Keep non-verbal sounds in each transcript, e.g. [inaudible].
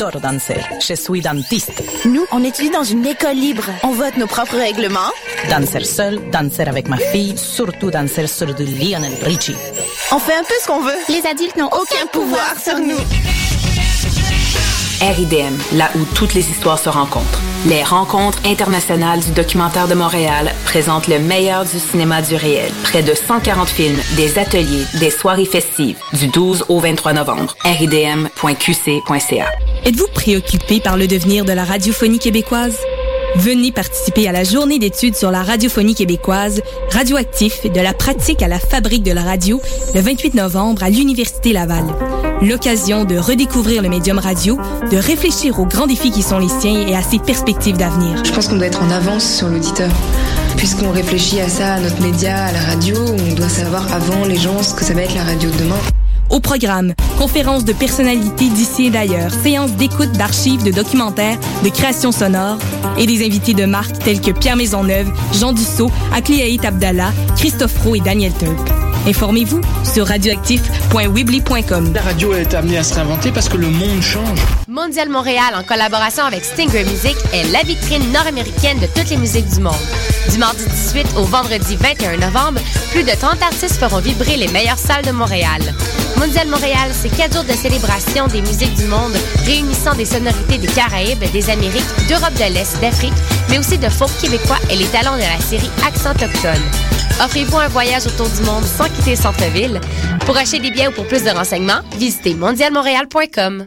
J'adore danser. Je suis dentiste. Nous, on étudie dans une école libre. On vote nos propres règlements. Danser seul, danser avec ma fille, surtout danser sur du Lionel Richie. On fait un peu ce qu'on veut. Les adultes n'ont aucun pouvoir sur nous. RIDM, là où toutes les histoires se rencontrent. Les rencontres internationales du documentaire de Montréal présentent le meilleur du cinéma du réel. Près de 140 films, des ateliers, des soirées festives, du 12 au 23 novembre. ridm.qc.ca. Êtes-vous préoccupé par le devenir de la radiophonie québécoise? Venez participer à la journée d'études sur la radiophonie québécoise, radioactif de la pratique à la fabrique de la radio, le 28 novembre à l'Université Laval. L'occasion de redécouvrir le médium radio, de réfléchir aux grands défis qui sont les siens et à ses perspectives d'avenir. Je pense qu'on doit être en avance sur l'auditeur. Puisqu'on réfléchit à ça, à notre média, à la radio, on doit savoir avant les gens ce que ça va être la radio de demain. Au programme, conférences de personnalités d'ici et d'ailleurs, séances d'écoute d'archives, de documentaires, de créations sonores et des invités de marque tels que Pierre Maisonneuve, Jean Dussault, Akliaït Abdallah, Christophe Roux et Daniel Turp. Informez-vous sur radioactif.weebly.com. La radio est amenée à se réinventer parce que le monde change. Mondial Montréal, en collaboration avec Stinger Music, est la vitrine nord-américaine de toutes les musiques du monde. Du mardi 18 au vendredi 21 novembre, plus de 30 artistes feront vibrer les meilleures salles de Montréal. Mondial Montréal, c'est quatre jours de célébration des musiques du monde, réunissant des sonorités des Caraïbes, des Amériques, d'Europe de l'Est, d'Afrique, mais aussi de folk québécois et les talents de la série Accent Autochtone. Offrez-vous un voyage autour du monde sans quitter le centre-ville. Pour acheter des billets ou pour plus de renseignements, visitez mondialmontréal.com.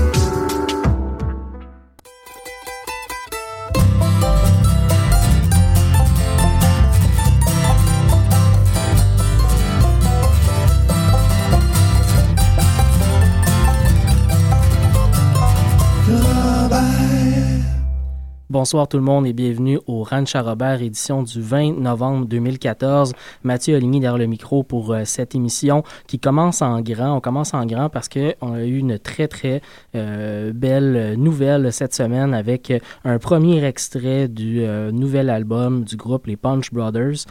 Bonsoir tout le monde et bienvenue au Ranch Robert, édition du 20 novembre 2014. Mathieu Oligny derrière le micro pour euh, cette émission qui commence en grand. On commence en grand parce qu'on a eu une très très euh, belle nouvelle cette semaine avec un premier extrait du euh, nouvel album du groupe les Punch Brothers.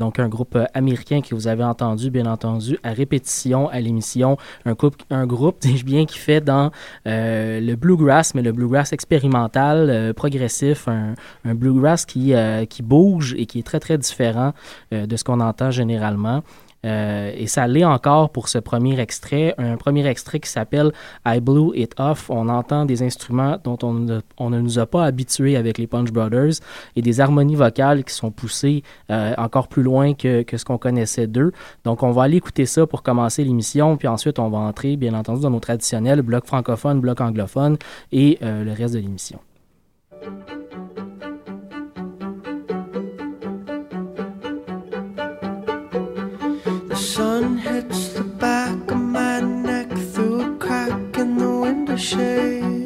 donc un groupe américain que vous avez entendu bien entendu à répétition à l'émission. Un, groupe, un groupe, [laughs] bien, qui fait dans le bluegrass, mais le bluegrass expérimental, progressif un, bluegrass qui, euh, qui bouge et qui est très, très différent euh, de ce qu'on entend généralement. Euh, et ça l'est encore pour ce premier extrait, un premier extrait qui s'appelle I Blew It Off. On entend des instruments dont on on ne nous a pas habitués avec les Punch Brothers et des harmonies vocales qui sont poussées encore plus loin que, que ce qu'on connaissait d'eux. Donc on va aller écouter ça pour commencer l'émission, puis ensuite on va entrer bien entendu dans nos traditionnels blocs francophones, blocs anglophones et le reste de l'émission. The sun hits the back of my neck through a crack in the window shade.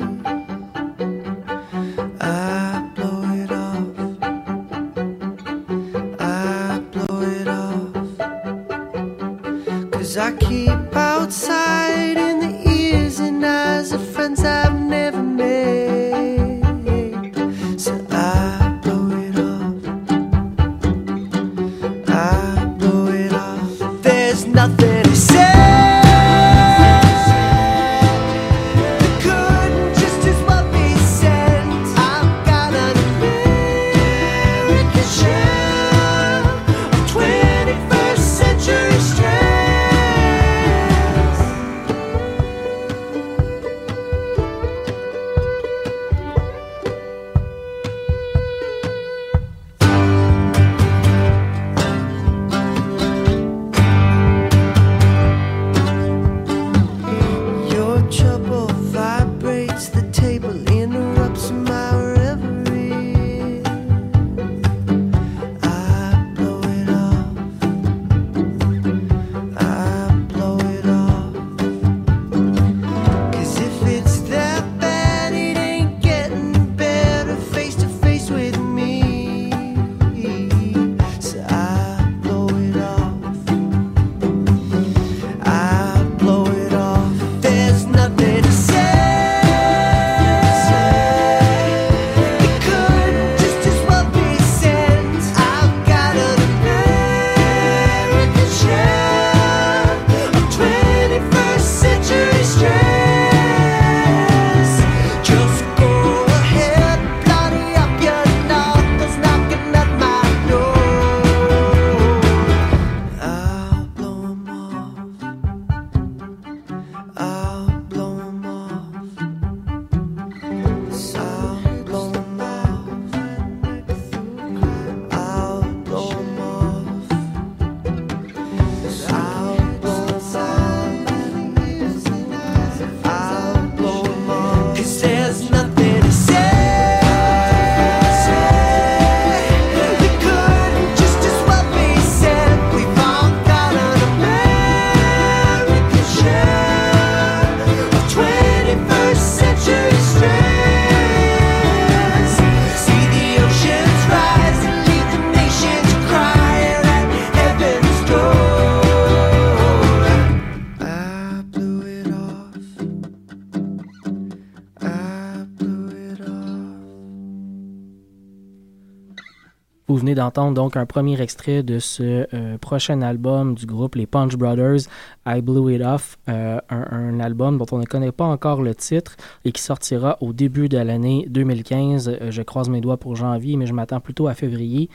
D'entendre donc un premier extrait de ce euh, prochain album du groupe Les Punch Brothers, I Blew It Off, euh, un, album dont on ne connaît pas encore le titre et qui sortira au début de l'année 2015. Euh, je croise mes doigts pour janvier, mais je m'attends plutôt à février.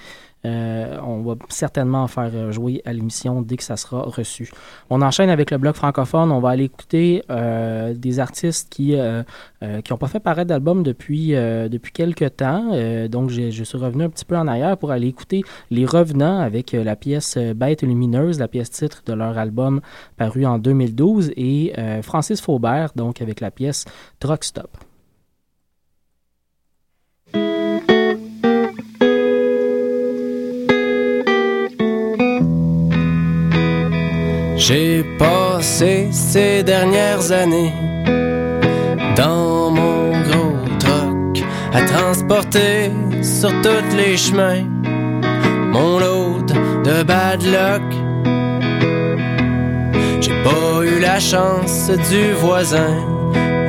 Euh, on va certainement en faire euh, jouer à l'émission dès que ça sera reçu. On enchaîne avec le bloc francophone. On va aller écouter euh, des artistes qui n'ont pas fait paraître d'album depuis, depuis quelques temps. donc, je suis revenu un petit peu en arrière pour aller écouter Les Revenants avec la pièce Bête lumineuse, la pièce titre de leur album paru en 2012, et Francis Faubert, donc avec la pièce Truck Stop. J'ai passé ces dernières années dans mon gros truck à transporter sur tous les chemins mon lot de bad luck. J'ai pas eu la chance du voisin,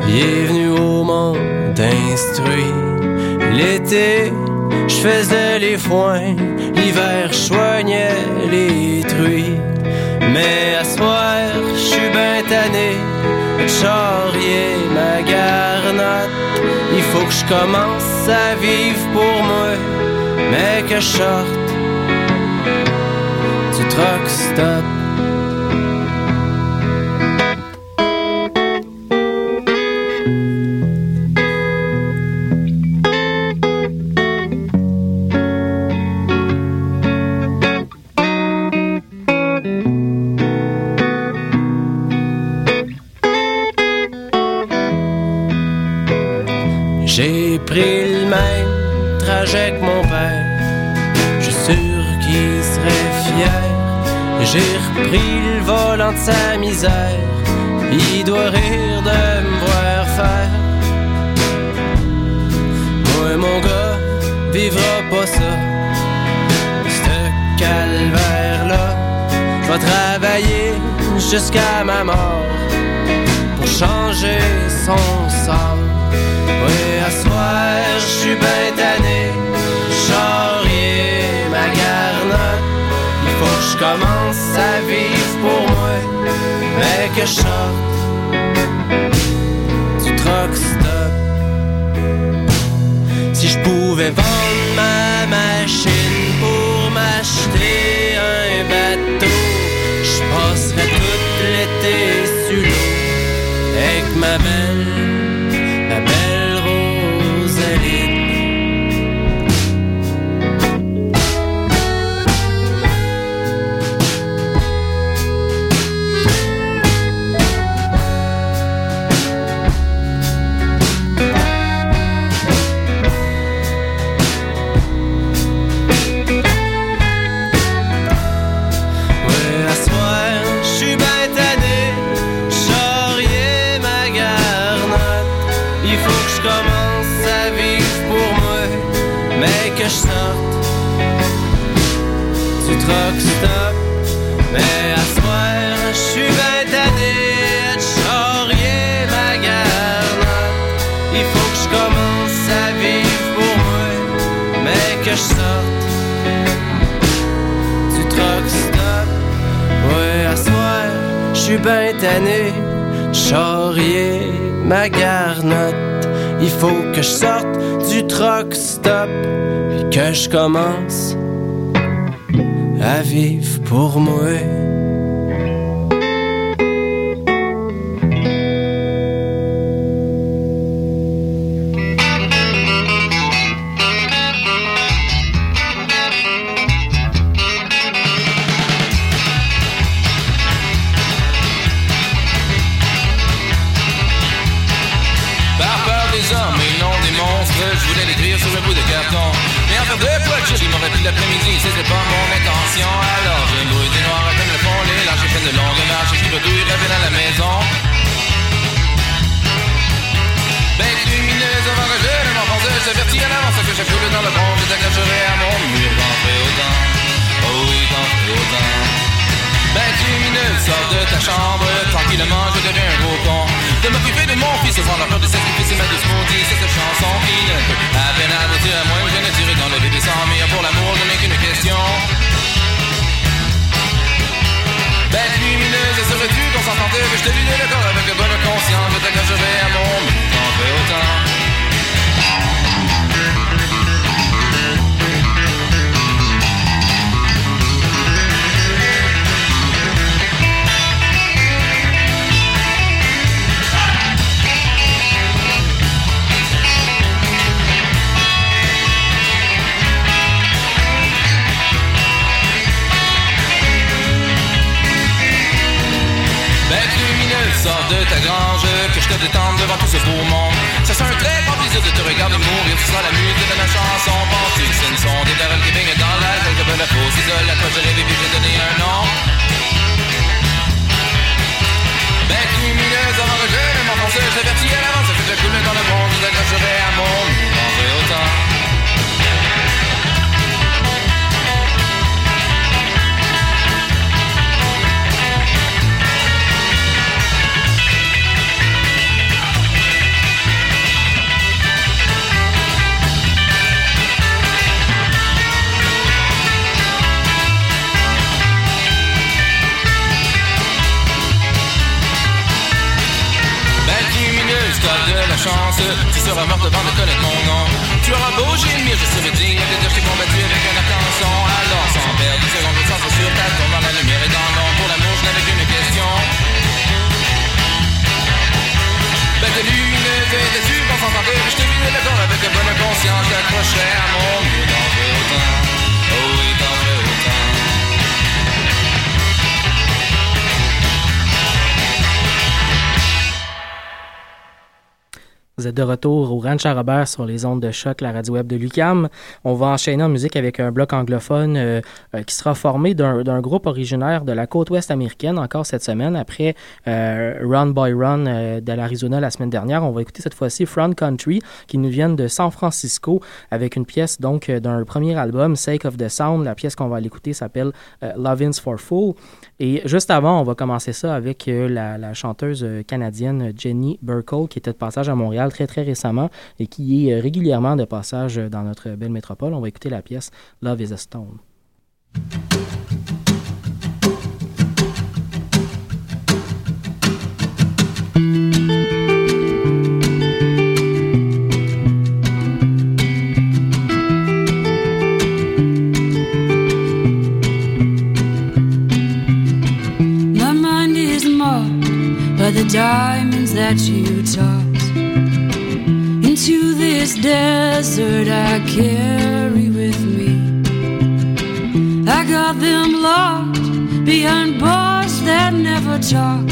il est venu au monde instruit. L'été, je faisais les foins, l'hiver, je les truies. Mais à soir, je suis ben tanné charrier ma garnotte. Il faut que je commence à vivre pour moi, mais que sorte du truck stop. J'ai repris le volant de sa misère. Il doit rire de me voir faire. Moi, mon gars, vivra pas ça. Ce calvaire-là. Je vais travailler jusqu'à ma mort pour changer son sort. Oui, à soir, je suis bien tanné. Ma garnotte. Il faut que je commence ça vivre pour moi, mais que je du truck stop. Si je pouvais vendre ma machine pour m'acheter un bateau, je tout l'été sur l'eau avec ma belle ben tanné, charrier ma garnotte. Il faut que je sorte du truck stop et que je commence à vivre pour moi. Je te vide le corps avec bonne conscience, je t'attacherai détende devant tout ce beau monde. Ça sera un très grand plaisir de te regarder mourir, seras la musique de retour sur les ondes de choc, la radio web de Lucam. On va enchaîner en musique avec un bloc anglophone euh, qui sera formé d'un groupe originaire de la côte ouest américaine encore cette semaine. Après euh, Run by Run euh, de l'Arizona la semaine dernière, on va écouter cette fois-ci Front Country qui nous viennent de San Francisco avec une pièce donc d'un premier album, Sake of the Sound. La pièce qu'on va l'écouter s'appelle Lovin's for Fool. Et juste avant, on va commencer ça avec la, chanteuse canadienne Jenny Burkle qui était de passage à Montréal très très récemment et qui est régulièrement de passage dans notre belle métropole. On va écouter la pièce Love is a Stone. Desert I carry with me. I got them locked behind bars that never talk.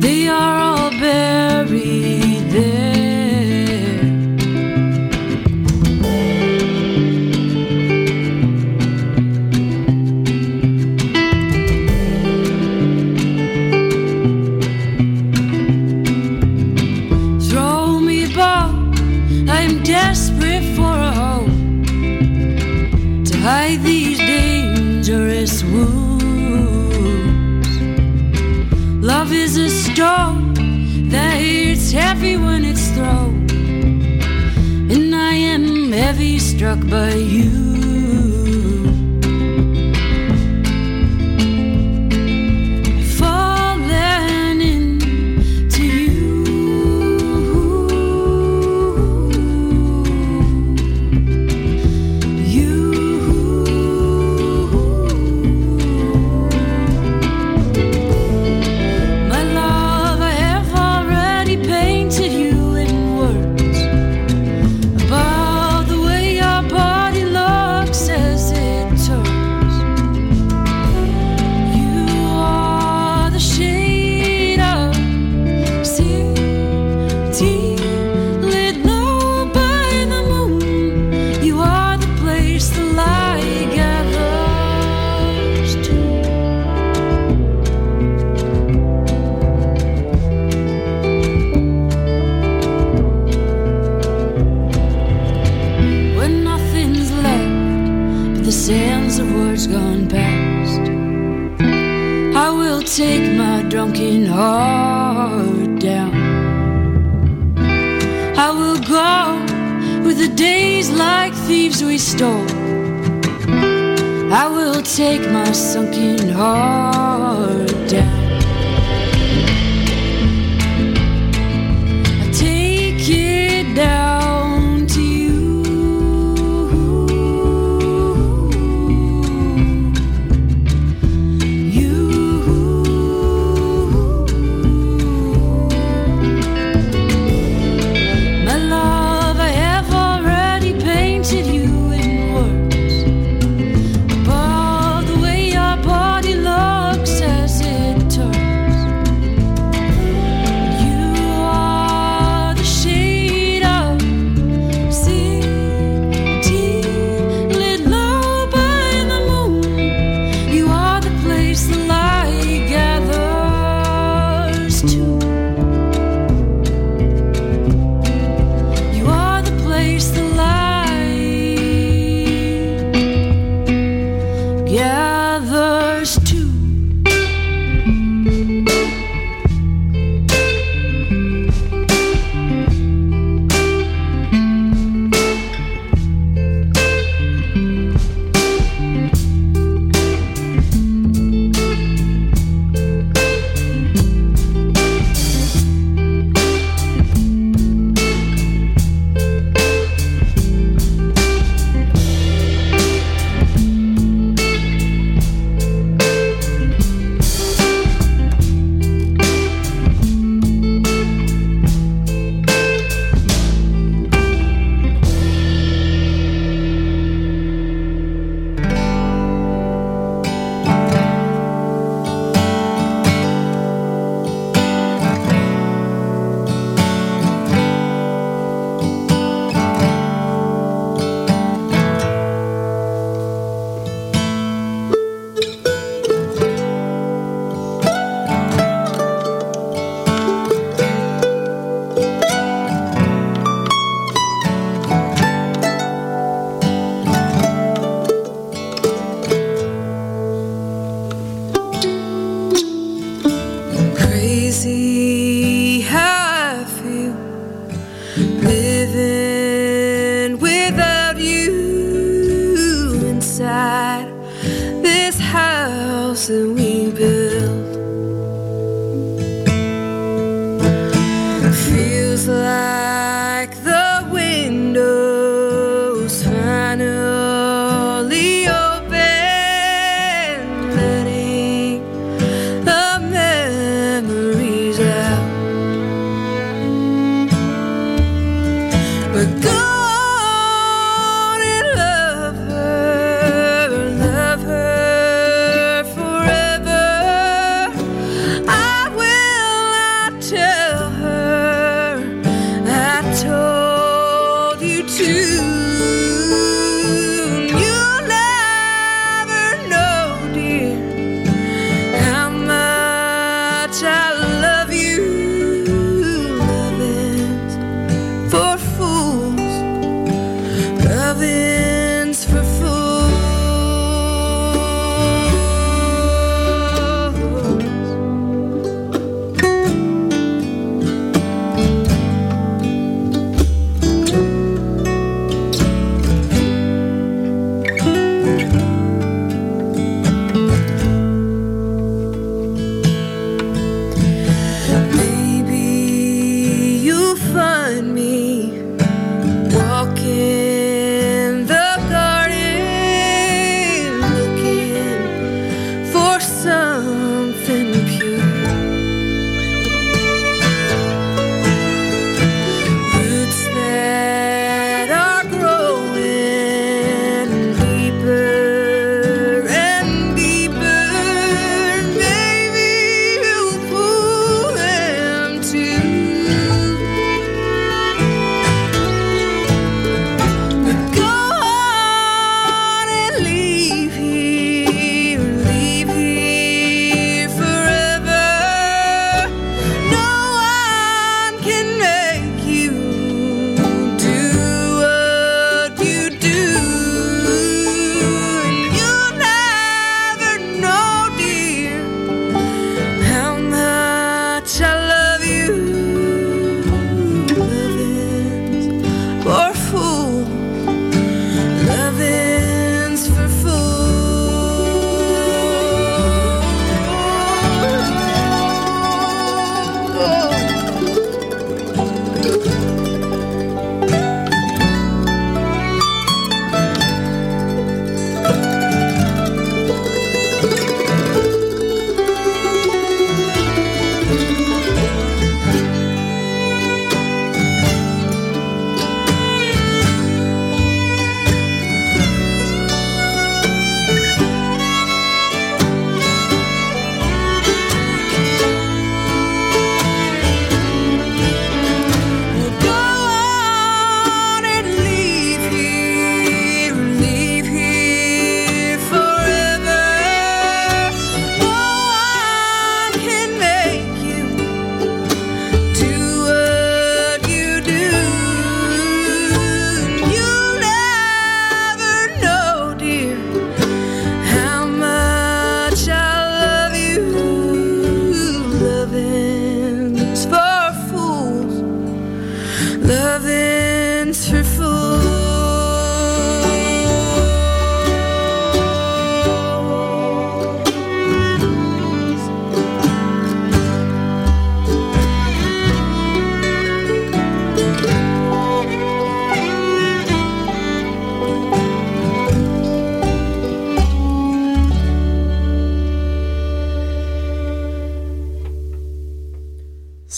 They are all buried struck by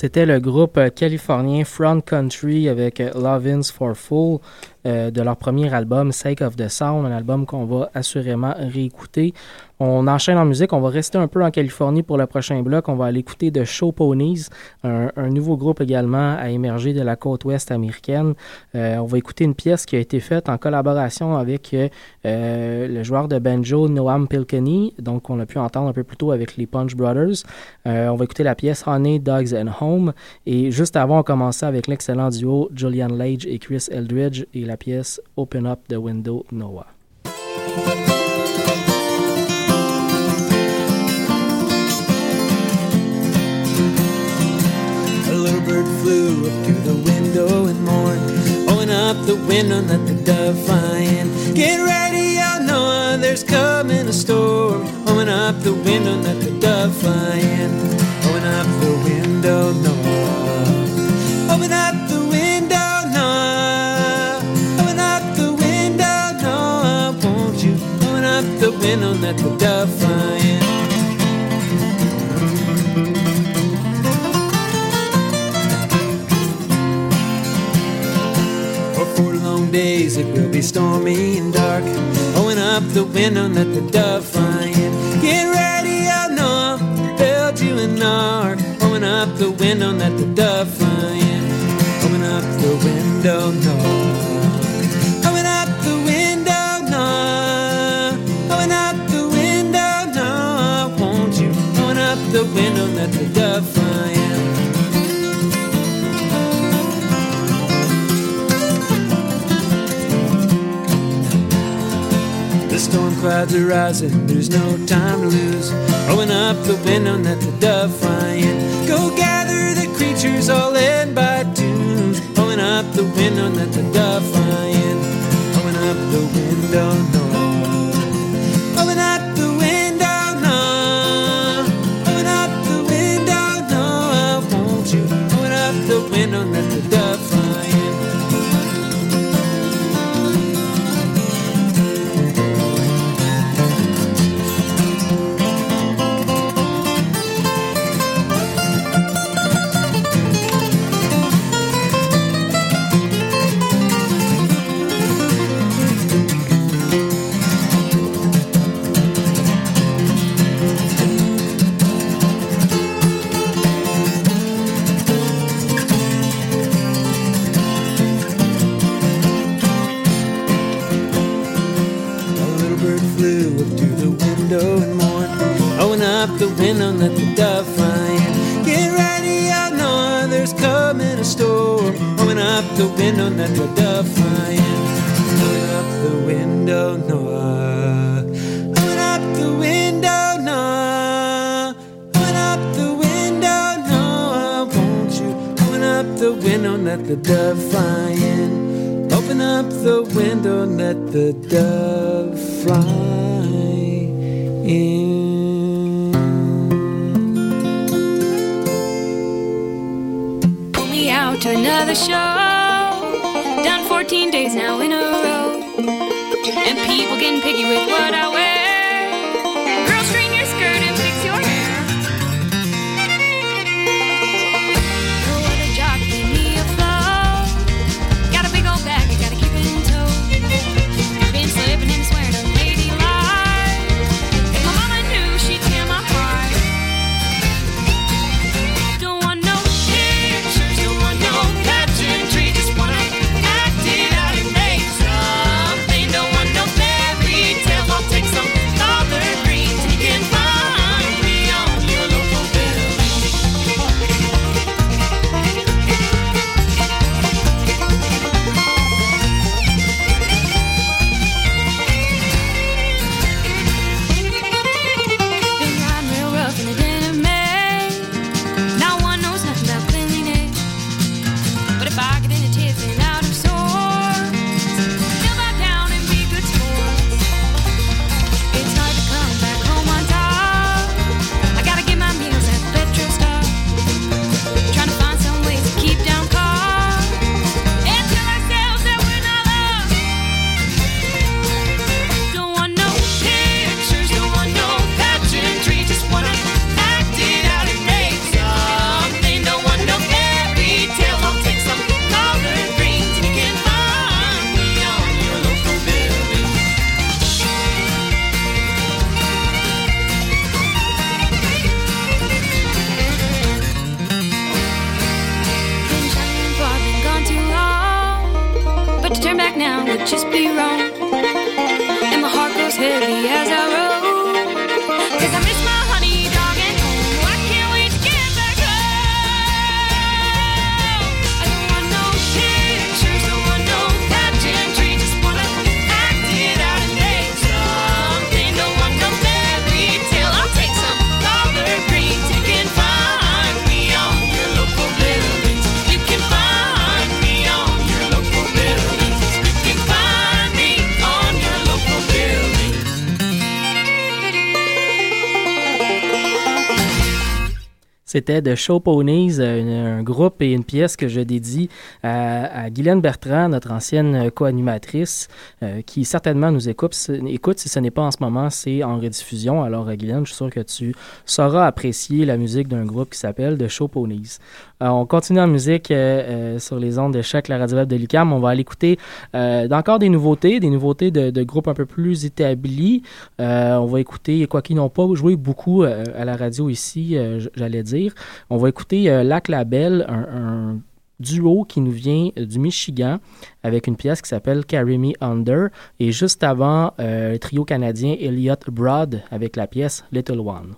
C'était le groupe euh, californien Front Country avec euh, Lovin's for Full euh, de leur premier album Sake of the Sound, un album qu'on va assurément réécouter. On enchaîne en musique, on va rester un peu en Californie pour le prochain bloc. On va aller écouter de Show Ponies, un, nouveau groupe également à émerger de la côte ouest américaine. Euh, on va écouter une pièce qui a été faite en collaboration avec euh, le joueur de banjo Noam Pilkenny, donc on a pu entendre un peu plus tôt avec les Punch Brothers. Euh, on va écouter la pièce Honey, Dogs and Home. Et juste avant, on commençait avec l'excellent duo Julian Lage et Chris Eldridge et la pièce Open Up the Window Noah. window, let the dove fly in. Get ready, I know there's coming a storm. Open up the window, let the dove fly in. Open up the window, no. Open up the window, no. Open up the window, no. won't you? Open up the window, let the dove fly in. stormy and dark. Open up the window let the dove fly in. Get ready, I know I'll build you an ark. Open up the window let the dove fly in. Open up the window, no. Open up the window, no. Open up the window. Won't you open up the window let the dove fly? clouds are rising, there's no time to lose. Open up the window let the dove fly in. Go gather the creatures all in by twos. Open up the window let the dove fly in. Open up the window. até Show Ponies, euh, un groupe et une pièce que je dédie à, Guylaine Bertrand, notre ancienne co-animatrice, euh, qui certainement nous écoute. Si ce n'est pas en ce moment, c'est en rediffusion. Alors, euh, Guylaine, je suis sûr que tu sauras apprécier la musique d'un groupe qui s'appelle The Show Ponies. On continue en musique sur les ondes de choc, la radio web de l'ICAM. On va aller écouter encore des nouveautés, des nouveautés de, groupes un peu plus établis. On va écouter, quoi qu'ils n'ont pas joué beaucoup à la radio ici, j'allais dire. On va écouter euh, Lac Label, un, un duo qui nous vient euh, du Michigan avec une pièce qui s'appelle Carry Me Under. Et juste avant, euh, le trio canadien Elliot Broad avec la pièce Little One.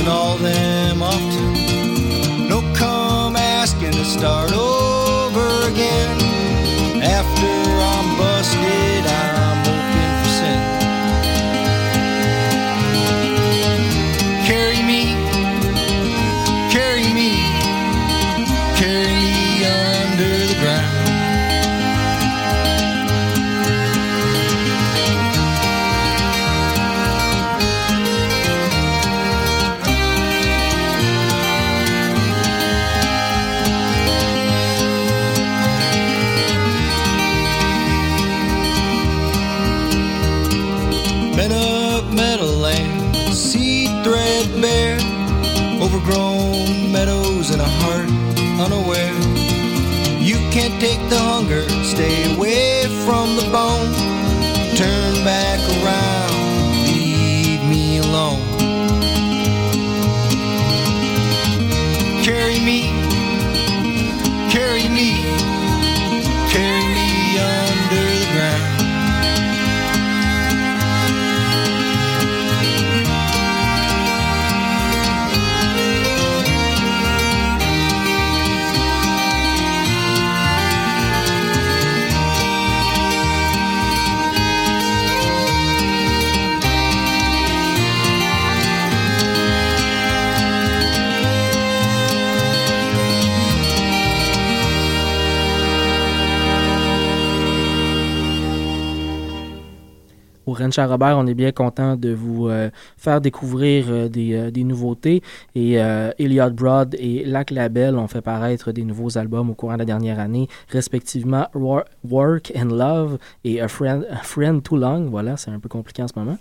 And all them often. No come asking to start over longer. Stay Au Rancha Robert, on est bien content de vous euh, faire découvrir euh, des, euh, des nouveautés. Et Elliot Broad et Lac Label ont fait paraître des nouveaux albums au courant de la dernière année, respectivement Wor- Work and Love et A Friend, Too Long. Voilà, c'est un peu compliqué en ce moment.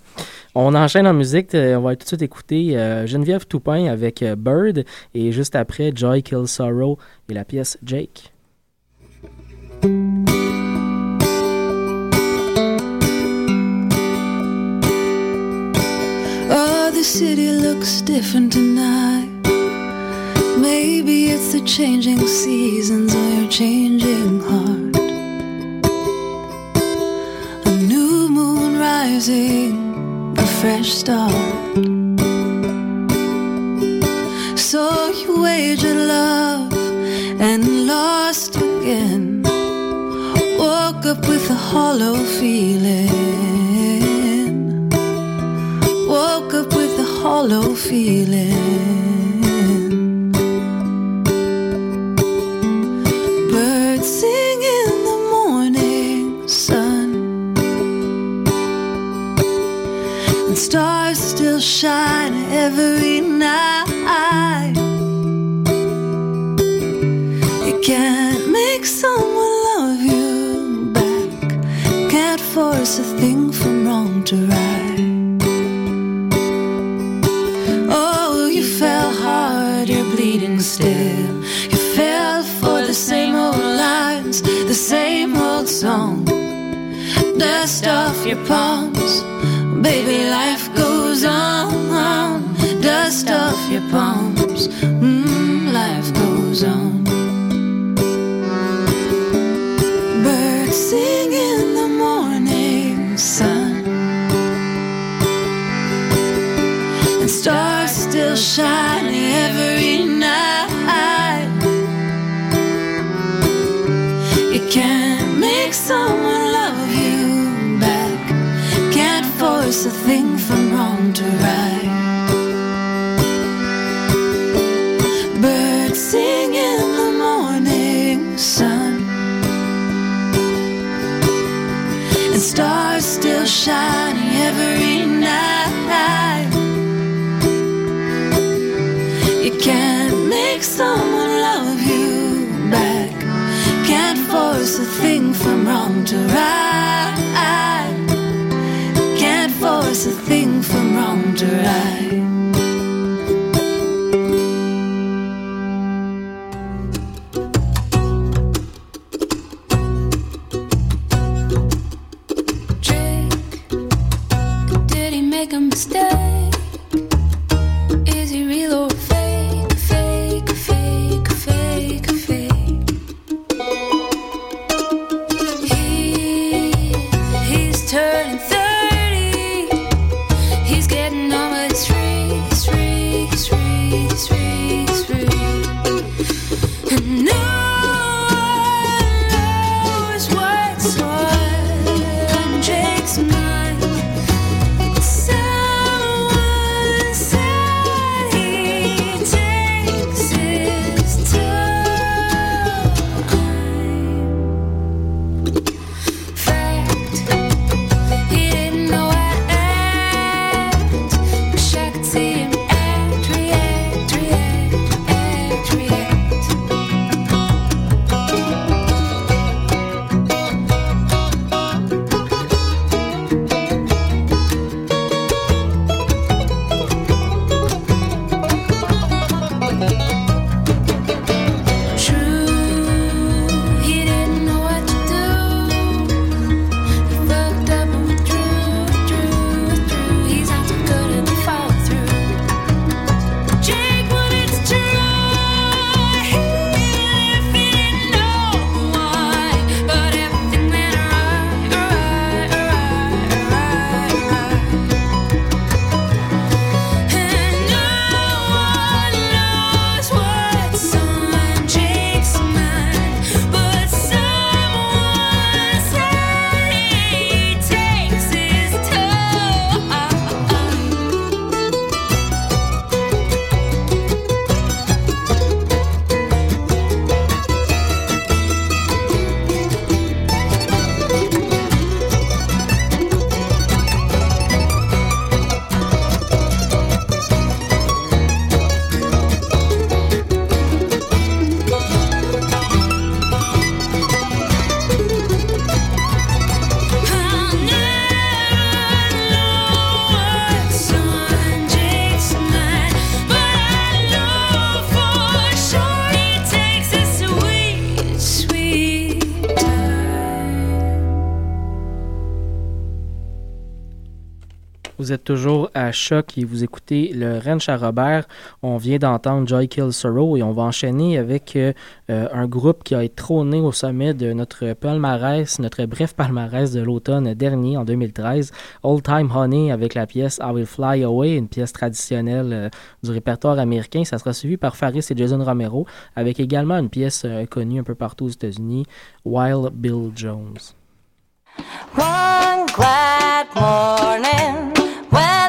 On enchaîne en musique. on va tout de suite écouter Geneviève Toupin avec Bird et juste après Joy Kill Sorrow et la pièce Jake. The city looks different tonight. Maybe it's the changing seasons or your changing heart. A new moon rising, a fresh start. So you wagered love and lost again. Woke up with a hollow feeling. Hollow feeling. Birds sing in the morning sun, and stars still shine every night. You can't make someone love you back, can't force a thing from wrong to right. Song. Dust off your palms, baby, life goes on. Dust off your palms, mm, life goes on. Birds sing in the morning sun. and stars still shining force a thing from wrong to ride. Birds sing in the morning sun, and stars still shining every night. You can't make someone love you back. Can't force a thing from wrong to right. Force a thing from wrong to right. Vous êtes toujours à Choc et vous écoutez le Ranch à Robert. On vient d'entendre Joy Kill Sorrow et on va enchaîner avec euh, un groupe qui a été trôné au sommet de notre palmarès, notre bref palmarès de l'automne dernier en 2013. Old Time Honey avec la pièce I Will Fly Away, une pièce traditionnelle euh, du répertoire américain. Ça sera suivi par Faris et Jason Romero avec également une pièce euh, connue un peu partout aux États-Unis, Wild Bill Jones. When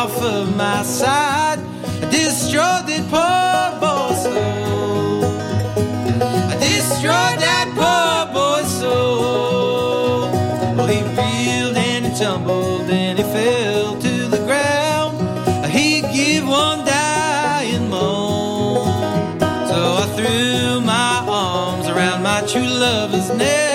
off of my side, I destroyed that poor boy's soul. I destroyed that poor boy's soul. Well, he reeled and he tumbled and he fell to the ground. He give one dying moan. So I threw my arms around my true lover's neck.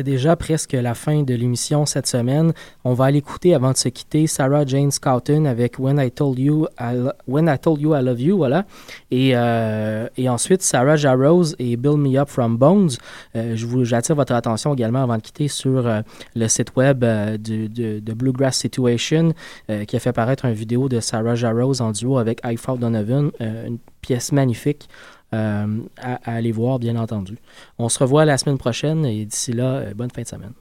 C'est déjà presque la fin de l'émission cette semaine. On va aller écouter avant de se quitter Sarah Jane Scouten avec When I Told You I, When I, Told you I Love You, voilà. Et, euh, et ensuite Sarah Jarrows et Build Me Up From Bones. Euh, j'attire votre attention également avant de quitter sur euh, le site web euh, de, Bluegrass Situation qui a fait paraître une vidéo de Sarah Jarrows en duo avec I Donovan, une pièce magnifique. Euh, à, à aller voir, bien entendu. On se revoit la semaine prochaine et d'ici là, euh, bonne fin de semaine.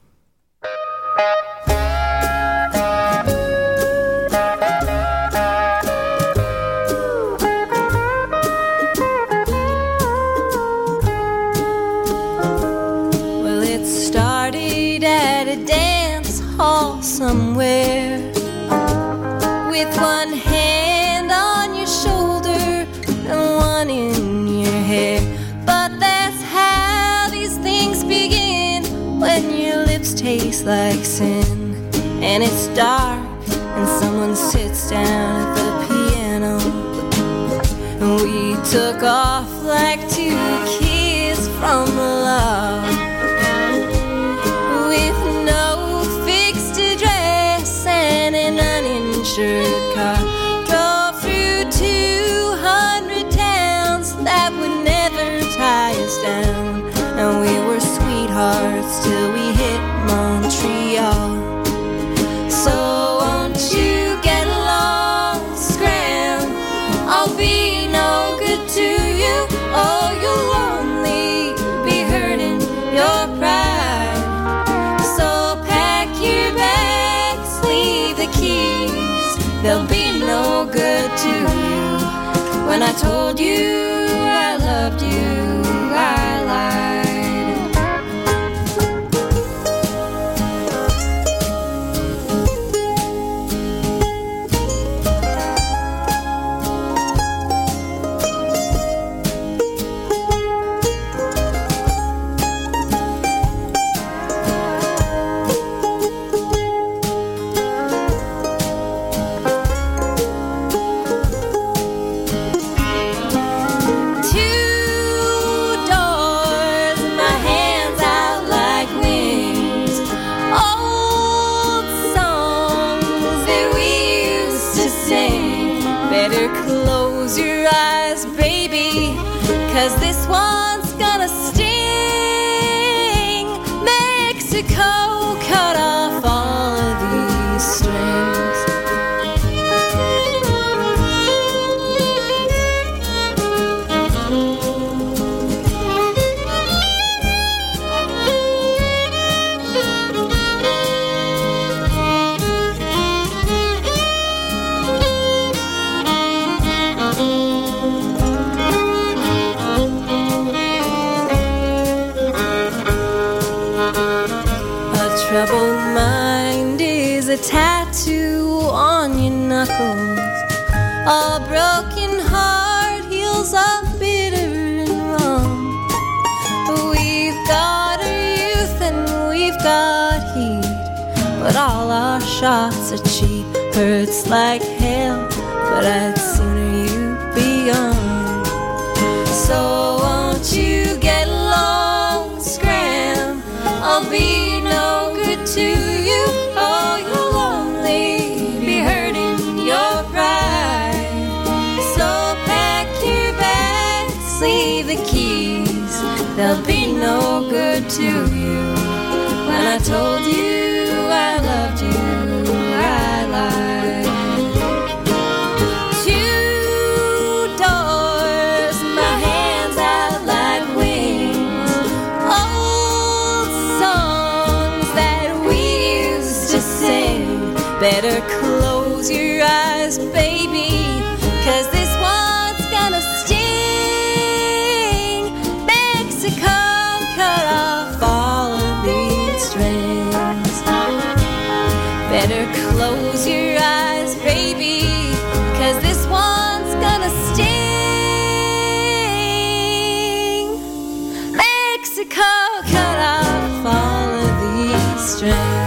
Lips taste like sin and it's dark and someone sits down at the piano. And we took off like two kids from love They'll be no good to you when I told you. strength.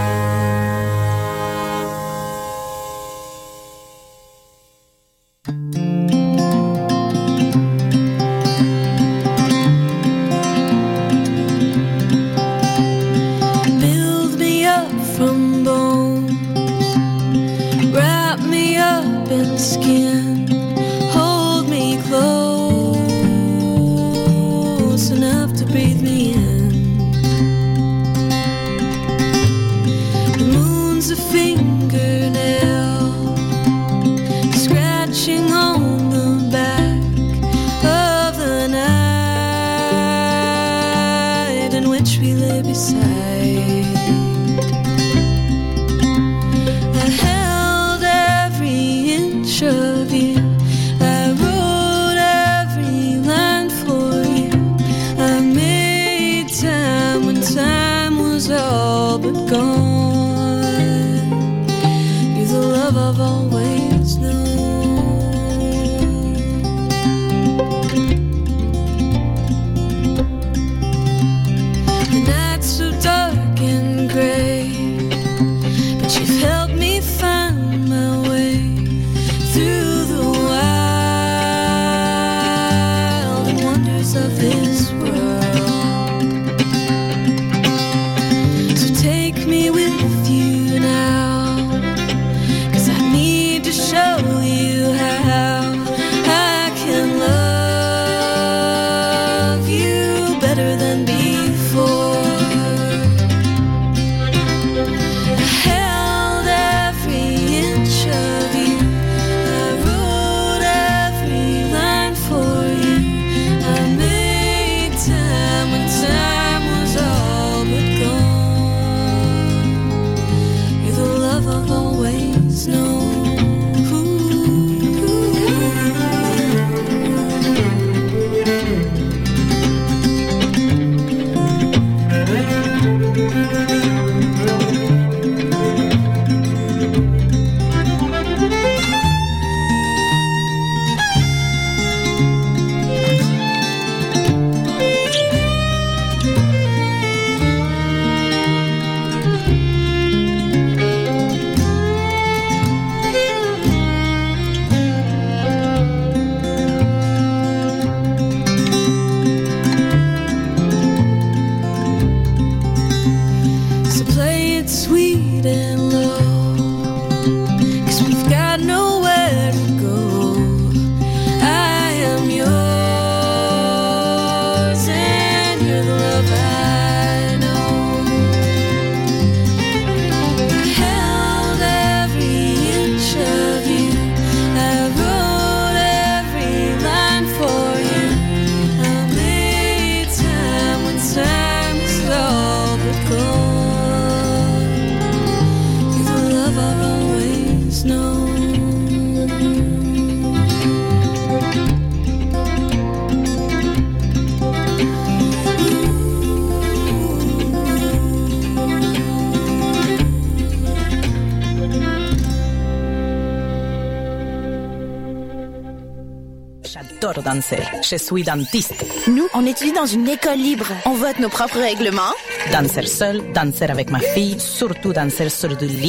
Je suis dentiste. Nous, on étudie dans une école libre. On vote nos propres règlements. Danser seul, danser avec ma fille, surtout danser sur du lit